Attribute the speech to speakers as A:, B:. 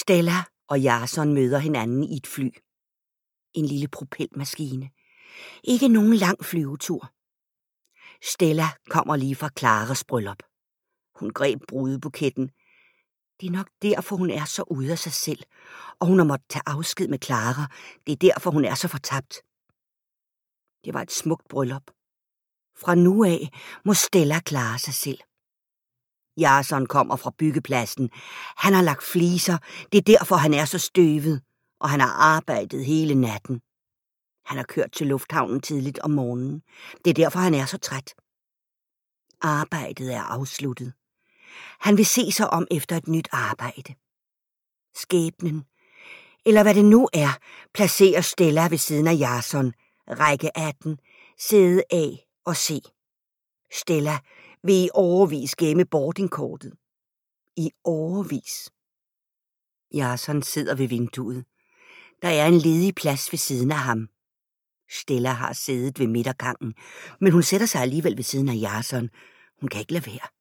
A: Stella og Jason møder hinanden i et fly. En lille propelmaskine. Ikke nogen lang flyvetur. Stella kommer lige fra Klares bryllup. Hun greb brudebuketten. Det er nok derfor, hun er så ude af sig selv, og hun har måttet tage afsked med Clara. Det er derfor, hun er så fortabt. Det var et smukt bryllup. Fra nu af må Stella klare sig selv. Jason kommer fra byggepladsen. Han har lagt fliser. Det er derfor, han er så støvet. Og han har arbejdet hele natten. Han har kørt til lufthavnen tidligt om morgenen. Det er derfor, han er så træt. Arbejdet er afsluttet. Han vil se sig om efter et nyt arbejde. Skæbnen, eller hvad det nu er, placerer Stella ved siden af Jason, række 18, sæde A og C. Stella vil i overvis gemme boardingkortet. I overvis. Jason sidder ved vinduet. Der er en ledig plads ved siden af ham. Stella har siddet ved midtergangen, men hun sætter sig alligevel ved siden af Jason. Hun kan ikke lade være.